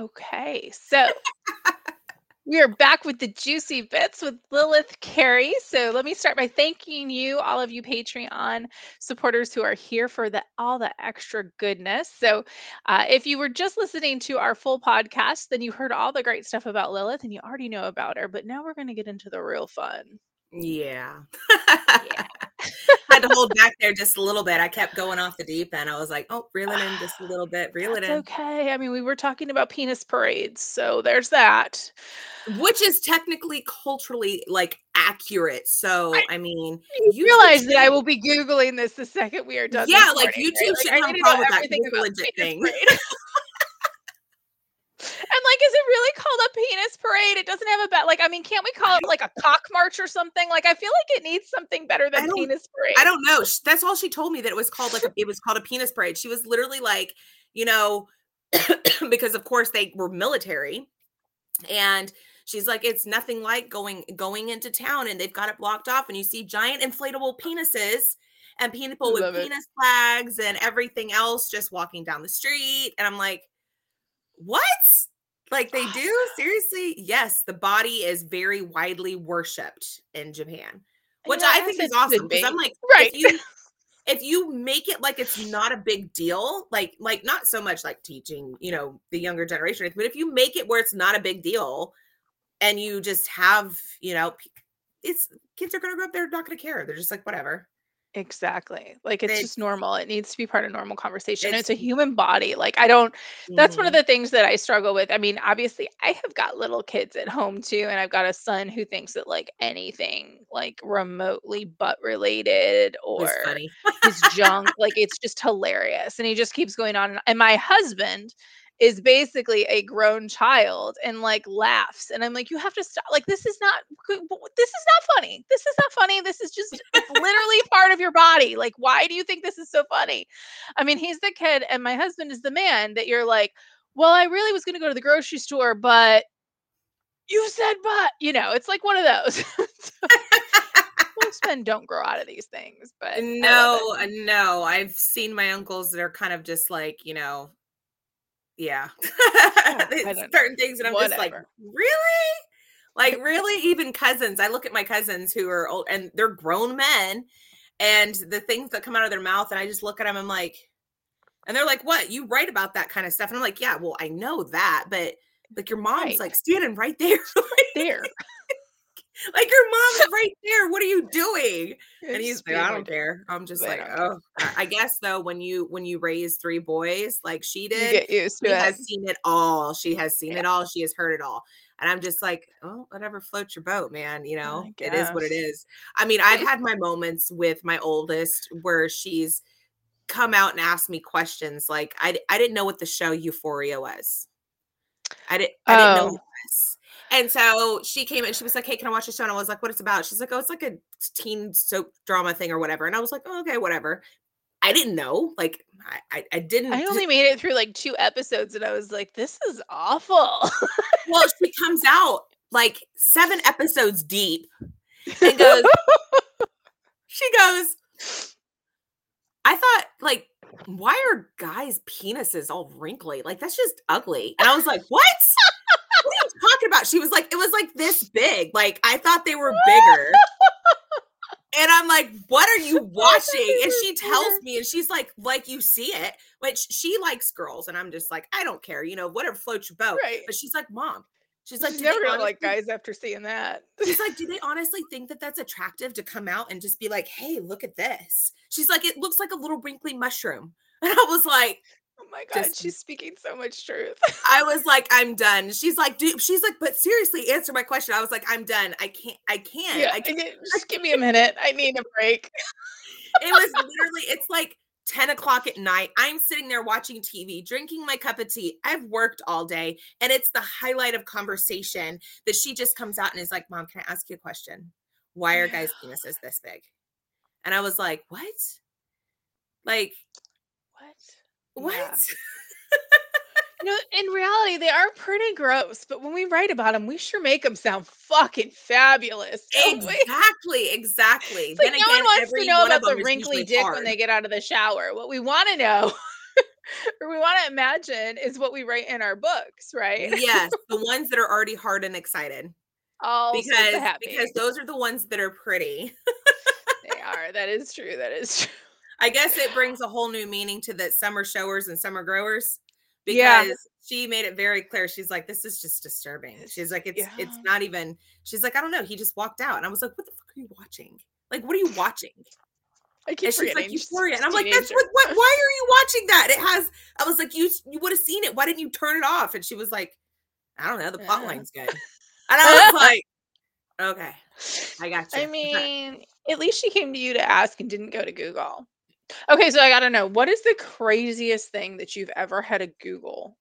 Okay, so we are back with the juicy bits with Lilith Carrie. So let me start by thanking you, all of you Patreon supporters who are here for the all the extra goodness. So uh, if you were just listening to our full podcast, then you heard all the great stuff about Lilith and you already know about her. But now we're going to get into the real fun. Yeah. yeah. had to hold back there just a little bit. I kept going off the deep end. I was like, oh, reel it in just a little bit, reel That's it in. okay. I mean, we were talking about penis parades, so there's that. Which is technically culturally like accurate. So I, I mean, you realize that I will be googling this the second we are done. Yeah, like YouTube right? should like, have a problem with that. legit thing. Like, is it really called a penis parade? It doesn't have a bet. Like, I mean, can't we call it like a cock march or something? Like, I feel like it needs something better than penis parade. I don't know. That's all she told me that it was called like a, it was called a penis parade. She was literally like, you know, because of course they were military, and she's like, it's nothing like going going into town and they've got it blocked off, and you see giant inflatable penises and people with penis it. flags and everything else just walking down the street, and I'm like what? Like they do? Seriously? Yes, the body is very widely worshipped in Japan, which yeah, I think is awesome because I'm like, right. If you, if you make it like it's not a big deal, like like not so much like teaching, you know, the younger generation, but if you make it where it's not a big deal, and you just have, you know, it's kids are gonna grow up, they're not gonna care. They're just like whatever. Exactly. Like it's just normal. It needs to be part of normal conversation. It's, it's a human body. Like I don't that's one of mm-hmm. the things that I struggle with. I mean, obviously I have got little kids at home too and I've got a son who thinks that like anything like remotely butt related or is junk like it's just hilarious and he just keeps going on and my husband is basically a grown child and like laughs and i'm like you have to stop like this is not this is not funny. This is not funny. This is just it's literally part of your body. Like why do you think this is so funny? I mean he's the kid and my husband is the man that you're like well i really was going to go to the grocery store but you said but you know it's like one of those. Most men don't grow out of these things but no uh, no i've seen my uncles that are kind of just like you know yeah, oh, certain things and i'm whatever. just like really? Like really? Even cousins. I look at my cousins who are old and they're grown men and the things that come out of their mouth and i just look at them i'm like and they're like what? You write about that kind of stuff. And i'm like yeah well i know that but like your mom's right. like standing right there right there like your mom's right there. What are you doing? And he's like, I don't care. I'm just like, oh, I guess though, when you when you raise three boys like she did, you get used to she it. has seen it all. She has seen yeah. it all. She has heard it all. And I'm just like, oh, whatever floats your boat, man. You know, it is what it is. I mean, I've had my moments with my oldest where she's come out and asked me questions. Like, I, I didn't know what the show Euphoria was. I, did, I didn't know oh. And so she came and she was like, Hey, can I watch the show? And I was like, What it's about? She's like, Oh, it's like a teen soap drama thing or whatever. And I was like, oh, Okay, whatever. I didn't know. Like, I, I, didn't. I only made it through like two episodes and I was like, This is awful. well, she comes out like seven episodes deep and goes, She goes, I thought, like, why are guys' penises all wrinkly? Like, that's just ugly. And I was like, what are you talking about? She was like, it was like this big. Like I thought they were bigger. and I'm like, what are you watching? And she tells me, and she's like, like you see it, which she likes girls. And I'm just like, I don't care, you know, whatever floats your boat. Right. But she's like, mom, She's like, She's never gonna like guys after seeing that. She's like, do they honestly think that that's attractive to come out and just be like, hey, look at this? She's like, it looks like a little wrinkly mushroom. And I was like, Oh my god, just, she's speaking so much truth. I was like, I'm done. She's like, dude, she's like, but seriously, answer my question. I was like, I'm done. I can't, I can't. Yeah, I can't. just give me a minute. I need a break. it was literally, it's like 10 o'clock at night. I'm sitting there watching TV, drinking my cup of tea. I've worked all day, and it's the highlight of conversation that she just comes out and is like, Mom, can I ask you a question? Why are guys' penises this big? And I was like, What? Like, what? Yeah. know, in reality, they are pretty gross, but when we write about them, we sure make them sound fucking fabulous. Exactly, exactly. Like no again, one wants to know about the wrinkly dick hard. when they get out of the shower. What we want to know or we want to imagine is what we write in our books, right? yes, the ones that are already hard and excited. Oh, because because those are the ones that are pretty. they are. That is true. That is true. I guess it brings a whole new meaning to the summer showers and summer growers because yeah. she made it very clear. She's like, this is just disturbing. She's like, it's yeah. it's not even. She's like, I don't know. He just walked out, and I was like, what the fuck are you watching? Like, what are you watching? I keep and she's like Euphoria, and I'm like, that's what, what? Why are you watching that? It has. I was like, you you would have seen it. Why didn't you turn it off? And she was like, I don't know. The plot line's good. And I was like, okay, I got you. I mean, at least she came to you to ask and didn't go to Google. Okay, so I gotta know what is the craziest thing that you've ever had to Google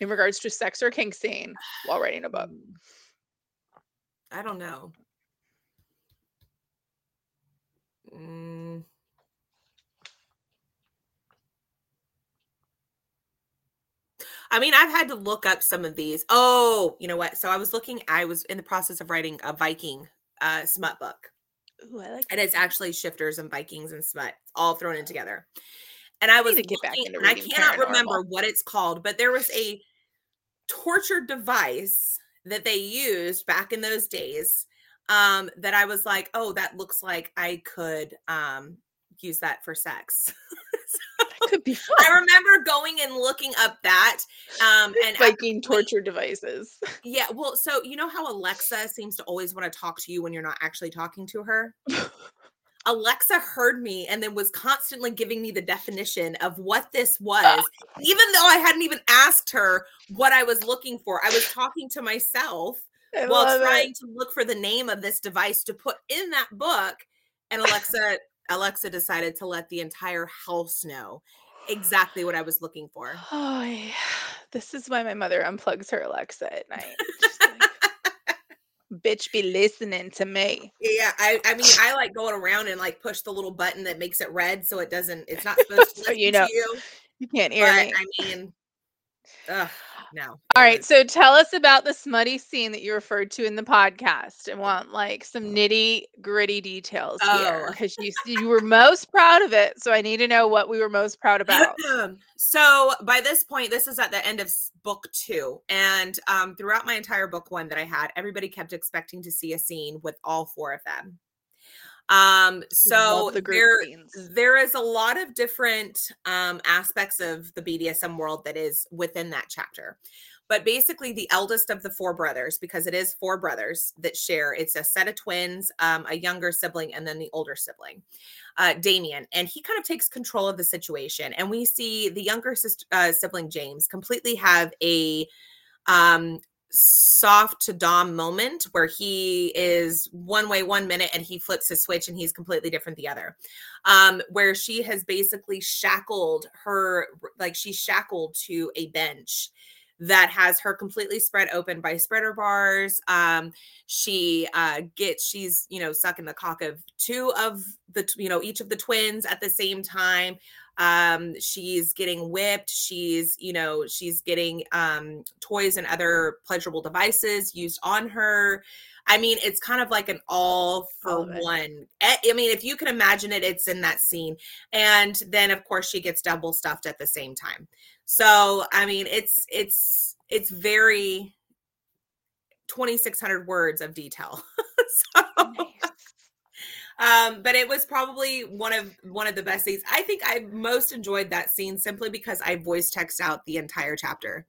in regards to sex or kink scene while writing a book? I don't know. Mm. I mean, I've had to look up some of these. Oh, you know what? So I was looking, I was in the process of writing a Viking uh, smut book. Ooh, I like and it's actually shifters and Vikings and smut all thrown in together. And I was looking, and I cannot paranormal. remember what it's called, but there was a torture device that they used back in those days um that I was like, "Oh, that looks like I could um use that for sex." could be fun. I remember going and looking up that um and Viking torture devices. Yeah, well, so you know how Alexa seems to always want to talk to you when you're not actually talking to her? Alexa heard me and then was constantly giving me the definition of what this was, even though I hadn't even asked her what I was looking for. I was talking to myself I while trying it. to look for the name of this device to put in that book. And Alexa Alexa decided to let the entire house know exactly what I was looking for. Oh, yeah. This is why my mother unplugs her Alexa at night. Bitch be listening to me. Yeah, I, I mean I like going around and like push the little button that makes it red so it doesn't it's not supposed to so you know you. you can't hear but, me. I mean ugh, no. All right. So tell us about the smutty scene that you referred to in the podcast and want like some nitty gritty details oh. here because you you were most proud of it. So I need to know what we were most proud about. so by this point, this is at the end of book two. And um, throughout my entire book one that I had, everybody kept expecting to see a scene with all four of them. Um, so the there, there is a lot of different um, aspects of the BDSM world that is within that chapter. But basically, the eldest of the four brothers, because it is four brothers that share, it's a set of twins, um, a younger sibling, and then the older sibling, uh, Damien. And he kind of takes control of the situation. And we see the younger sister, uh, sibling, James, completely have a um soft to dom moment where he is one way one minute and he flips his switch and he's completely different the other um where she has basically shackled her like she's shackled to a bench that has her completely spread open by spreader bars. Um, she uh, gets she's you know sucking the cock of two of the you know each of the twins at the same time um she's getting whipped. She's you know she's getting um toys and other pleasurable devices used on her. I mean it's kind of like an all for one. I mean if you can imagine it it's in that scene. And then of course she gets double stuffed at the same time. So i mean it's it's it's very 2600 words of detail. So. Um, but it was probably one of one of the best scenes. I think I most enjoyed that scene simply because I voice text out the entire chapter.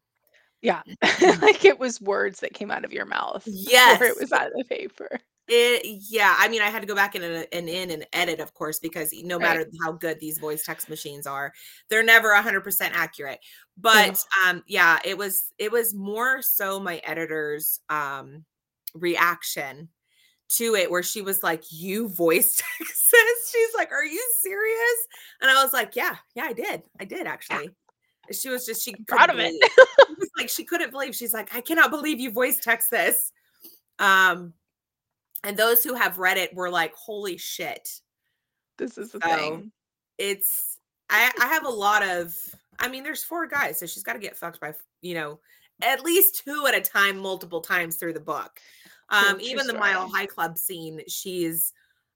Yeah, like it was words that came out of your mouth. Yes, it was out of the paper. It, yeah, I mean, I had to go back in and, and in and edit, of course, because no matter right. how good these voice text machines are, they're never hundred percent accurate. But oh. um, yeah, it was it was more so my editor's um reaction to it where she was like, You voice Texas? She's like, Are you serious? And I was like, Yeah, yeah, I did. I did actually. Yeah. She was just she proud of it. was like she couldn't believe. She's like, I cannot believe you voice text this. Um, and those who have read it were like, Holy shit. This is the so thing. It's I I have a lot of I mean, there's four guys, so she's got to get fucked by you know at least two at a time, multiple times through the book. Um, even the Mile High Club scene, she's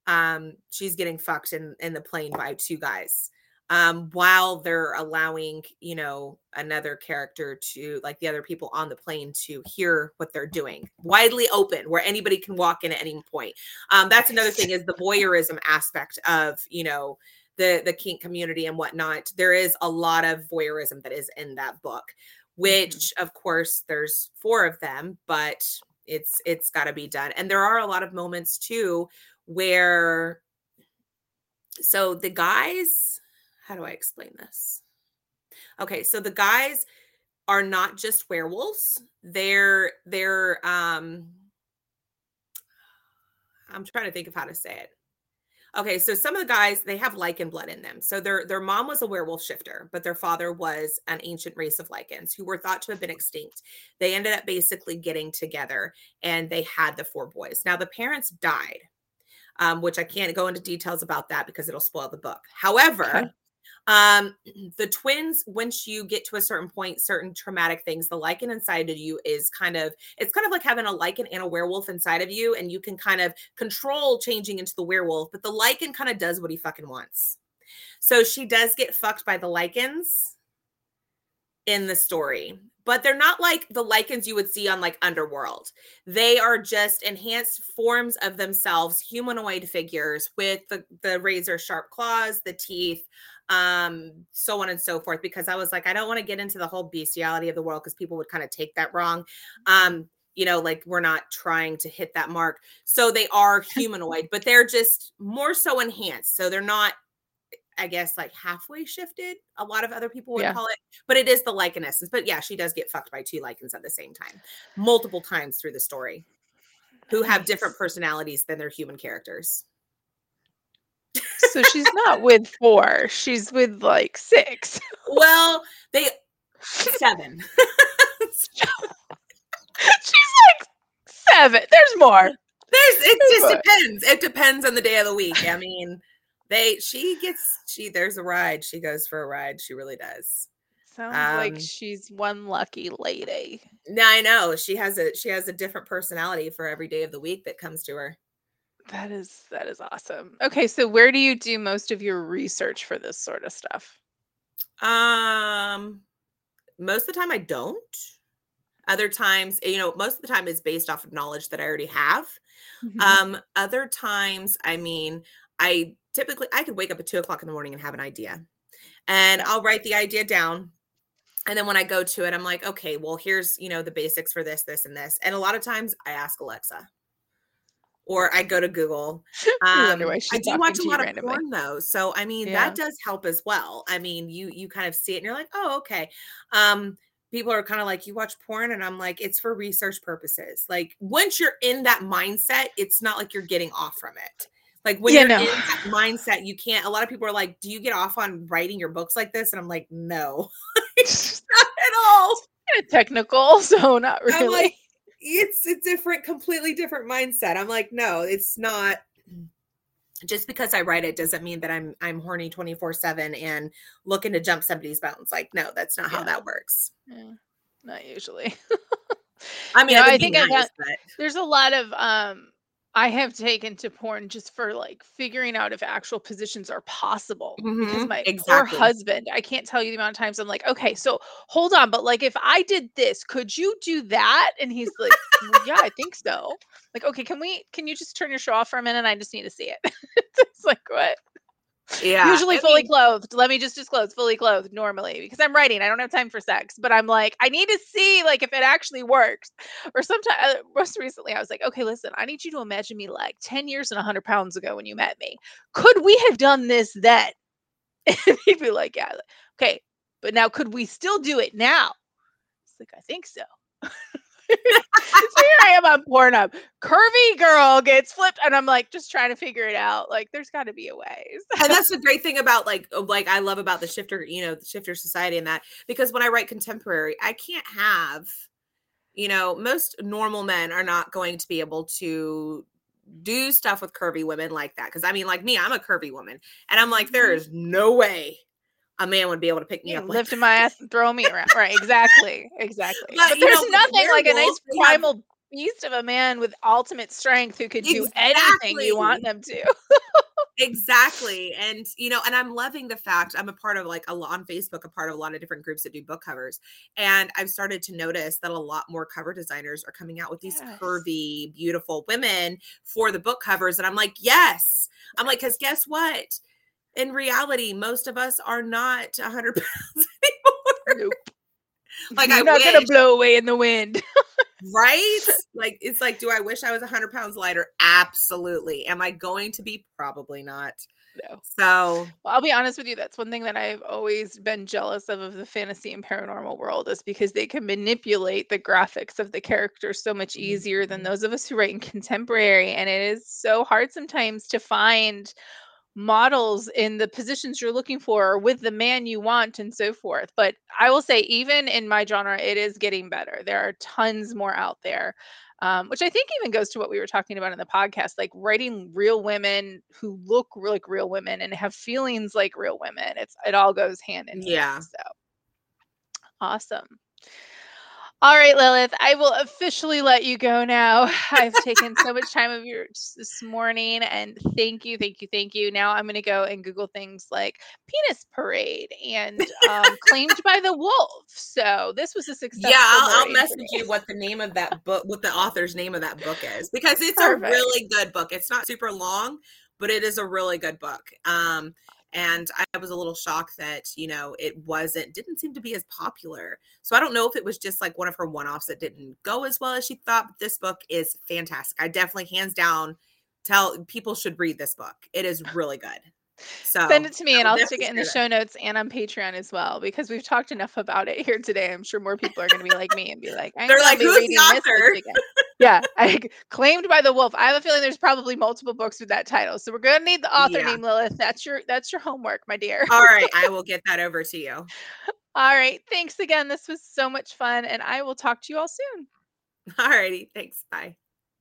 um she's getting fucked in in the plane by two guys. um, while they're allowing, you know, another character to like the other people on the plane to hear what they're doing widely open where anybody can walk in at any point. Um, that's another thing is the voyeurism aspect of, you know, the the kink community and whatnot. There is a lot of voyeurism that is in that book. Which mm-hmm. of course there's four of them, but it's it's got to be done. And there are a lot of moments too where so the guys how do I explain this? Okay, so the guys are not just werewolves. They're they're um I'm trying to think of how to say it. Okay, so some of the guys they have lycan blood in them. So their their mom was a werewolf shifter, but their father was an ancient race of lycans who were thought to have been extinct. They ended up basically getting together and they had the four boys. Now the parents died, um, which I can't go into details about that because it'll spoil the book. However, okay. Um, the twins, once you get to a certain point, certain traumatic things, the lycan inside of you is kind of it's kind of like having a lycan and a werewolf inside of you, and you can kind of control changing into the werewolf, but the lycan kind of does what he fucking wants. So she does get fucked by the lycans in the story but they're not like the lycans you would see on like underworld they are just enhanced forms of themselves humanoid figures with the, the razor sharp claws the teeth um so on and so forth because i was like i don't want to get into the whole bestiality of the world because people would kind of take that wrong. Um you know like we're not trying to hit that mark. So they are humanoid but they're just more so enhanced so they're not i guess like halfway shifted a lot of other people would yeah. call it but it is the lycan essence but yeah she does get fucked by two lycans at the same time multiple times through the story who have different personalities than their human characters so she's not with four. She's with like six. Well, they seven. she's like seven. There's more. There's it There's just more. depends. It depends on the day of the week. I mean, they she gets she there's a ride. She goes for a ride. She really does. Sounds um, like she's one lucky lady. No, I know. She has a she has a different personality for every day of the week that comes to her. That is that is awesome. Okay, so where do you do most of your research for this sort of stuff? Um most of the time I don't. Other times, you know, most of the time is based off of knowledge that I already have. Mm-hmm. Um, other times, I mean, I typically I could wake up at two o'clock in the morning and have an idea. And I'll write the idea down. And then when I go to it, I'm like, okay, well, here's, you know, the basics for this, this, and this. And a lot of times I ask Alexa or I go to Google. Um, I do watch a lot of porn though, so I mean yeah. that does help as well. I mean, you you kind of see it and you're like, oh okay. Um, people are kind of like, you watch porn, and I'm like, it's for research purposes. Like once you're in that mindset, it's not like you're getting off from it. Like when yeah, you're no. in that mindset, you can't. A lot of people are like, "Do you get off on writing your books like this?" And I'm like, "No, not at all." technical, so not really. Like, it's a different, completely different mindset. I'm like, no, it's not. Just because I write it doesn't mean that I'm I'm horny 24 seven and looking to jump somebody's bones. Like, no, that's not yeah. how that works. Yeah, not usually. I mean, you know, I think nice, I got, but... there's a lot of um I have taken to porn just for like figuring out if actual positions are possible. Mm-hmm, because my exactly. poor husband, I can't tell you the amount of times I'm like, okay, so hold on, but like if I did this, could you do that? And he's like, well, yeah, I think so. Like, okay, can we, can you just turn your show off for a minute? I just need to see it. it's like, what? Yeah. Usually I fully mean, clothed. Let me just disclose fully clothed normally because I'm writing. I don't have time for sex, but I'm like, I need to see like if it actually works. Or sometimes, uh, most recently, I was like, okay, listen, I need you to imagine me like 10 years and 100 pounds ago when you met me. Could we have done this then? And he'd be like, yeah. Okay. But now could we still do it now? It's like, I think so. so here I am on Pornhub. Curvy girl gets flipped, and I'm like just trying to figure it out. Like, there's got to be a way. and that's the great thing about like like I love about the shifter, you know, the shifter society and that because when I write contemporary, I can't have, you know, most normal men are not going to be able to do stuff with curvy women like that. Because I mean, like me, I'm a curvy woman, and I'm like, there mm-hmm. no way a man would be able to pick me yeah, up, lift like my ass and throw me around. Right? Exactly, exactly. But, but there's know, nothing like a nice primal have... beast of a man with ultimate strength who could exactly. do anything you want them to. exactly. And you know, and I'm loving the fact I'm a part of like a lot on Facebook, a part of a lot of different groups that do book covers. And I've started to notice that a lot more cover designers are coming out with these yes. curvy, beautiful women for the book covers. And I'm like, yes. I'm like, because guess what? In reality, most of us are not 100 pounds anymore. Nope. Like You're I not wish. gonna blow away in the wind. right? Like it's like, do I wish I was 100 pounds lighter? Absolutely. Am I going to be? Probably not. No. So well, I'll be honest with you. That's one thing that I've always been jealous of of the fantasy and paranormal world is because they can manipulate the graphics of the characters so much easier than mm-hmm. those of us who write in contemporary. And it is so hard sometimes to find models in the positions you're looking for with the man you want and so forth but i will say even in my genre it is getting better. There are tons more out there um, which i think even goes to what we were talking about in the podcast like writing real women who look like real women and have feelings like real women. It's it all goes hand in yeah. hand, so. Awesome all right, Lilith, I will officially let you go now. I've taken so much time of yours this morning, and thank you, thank you, thank you. Now I'm going to go and Google things like penis parade and um, claimed by the wolf. So this was a success. Yeah, I'll, I'll message you what the name of that book, what the author's name of that book is, because it's Perfect. a really good book. It's not super long, but it is a really good book. Um, and i was a little shocked that you know it wasn't didn't seem to be as popular. So i don't know if it was just like one of her one-offs that didn't go as well as she thought but this book is fantastic. I definitely hands down tell people should read this book. It is really good. So send it to me and I'll stick it in the show notes and on Patreon as well because we've talked enough about it here today. I'm sure more people are going to be like me and be like, I they're like, who's the author? Yeah, I claimed by the wolf. I have a feeling there's probably multiple books with that title, so we're going to need the author yeah. name, Lilith. That's your that's your homework, my dear. All right, I will get that over to you. All right, thanks again. This was so much fun, and I will talk to you all soon. All righty, thanks. Bye.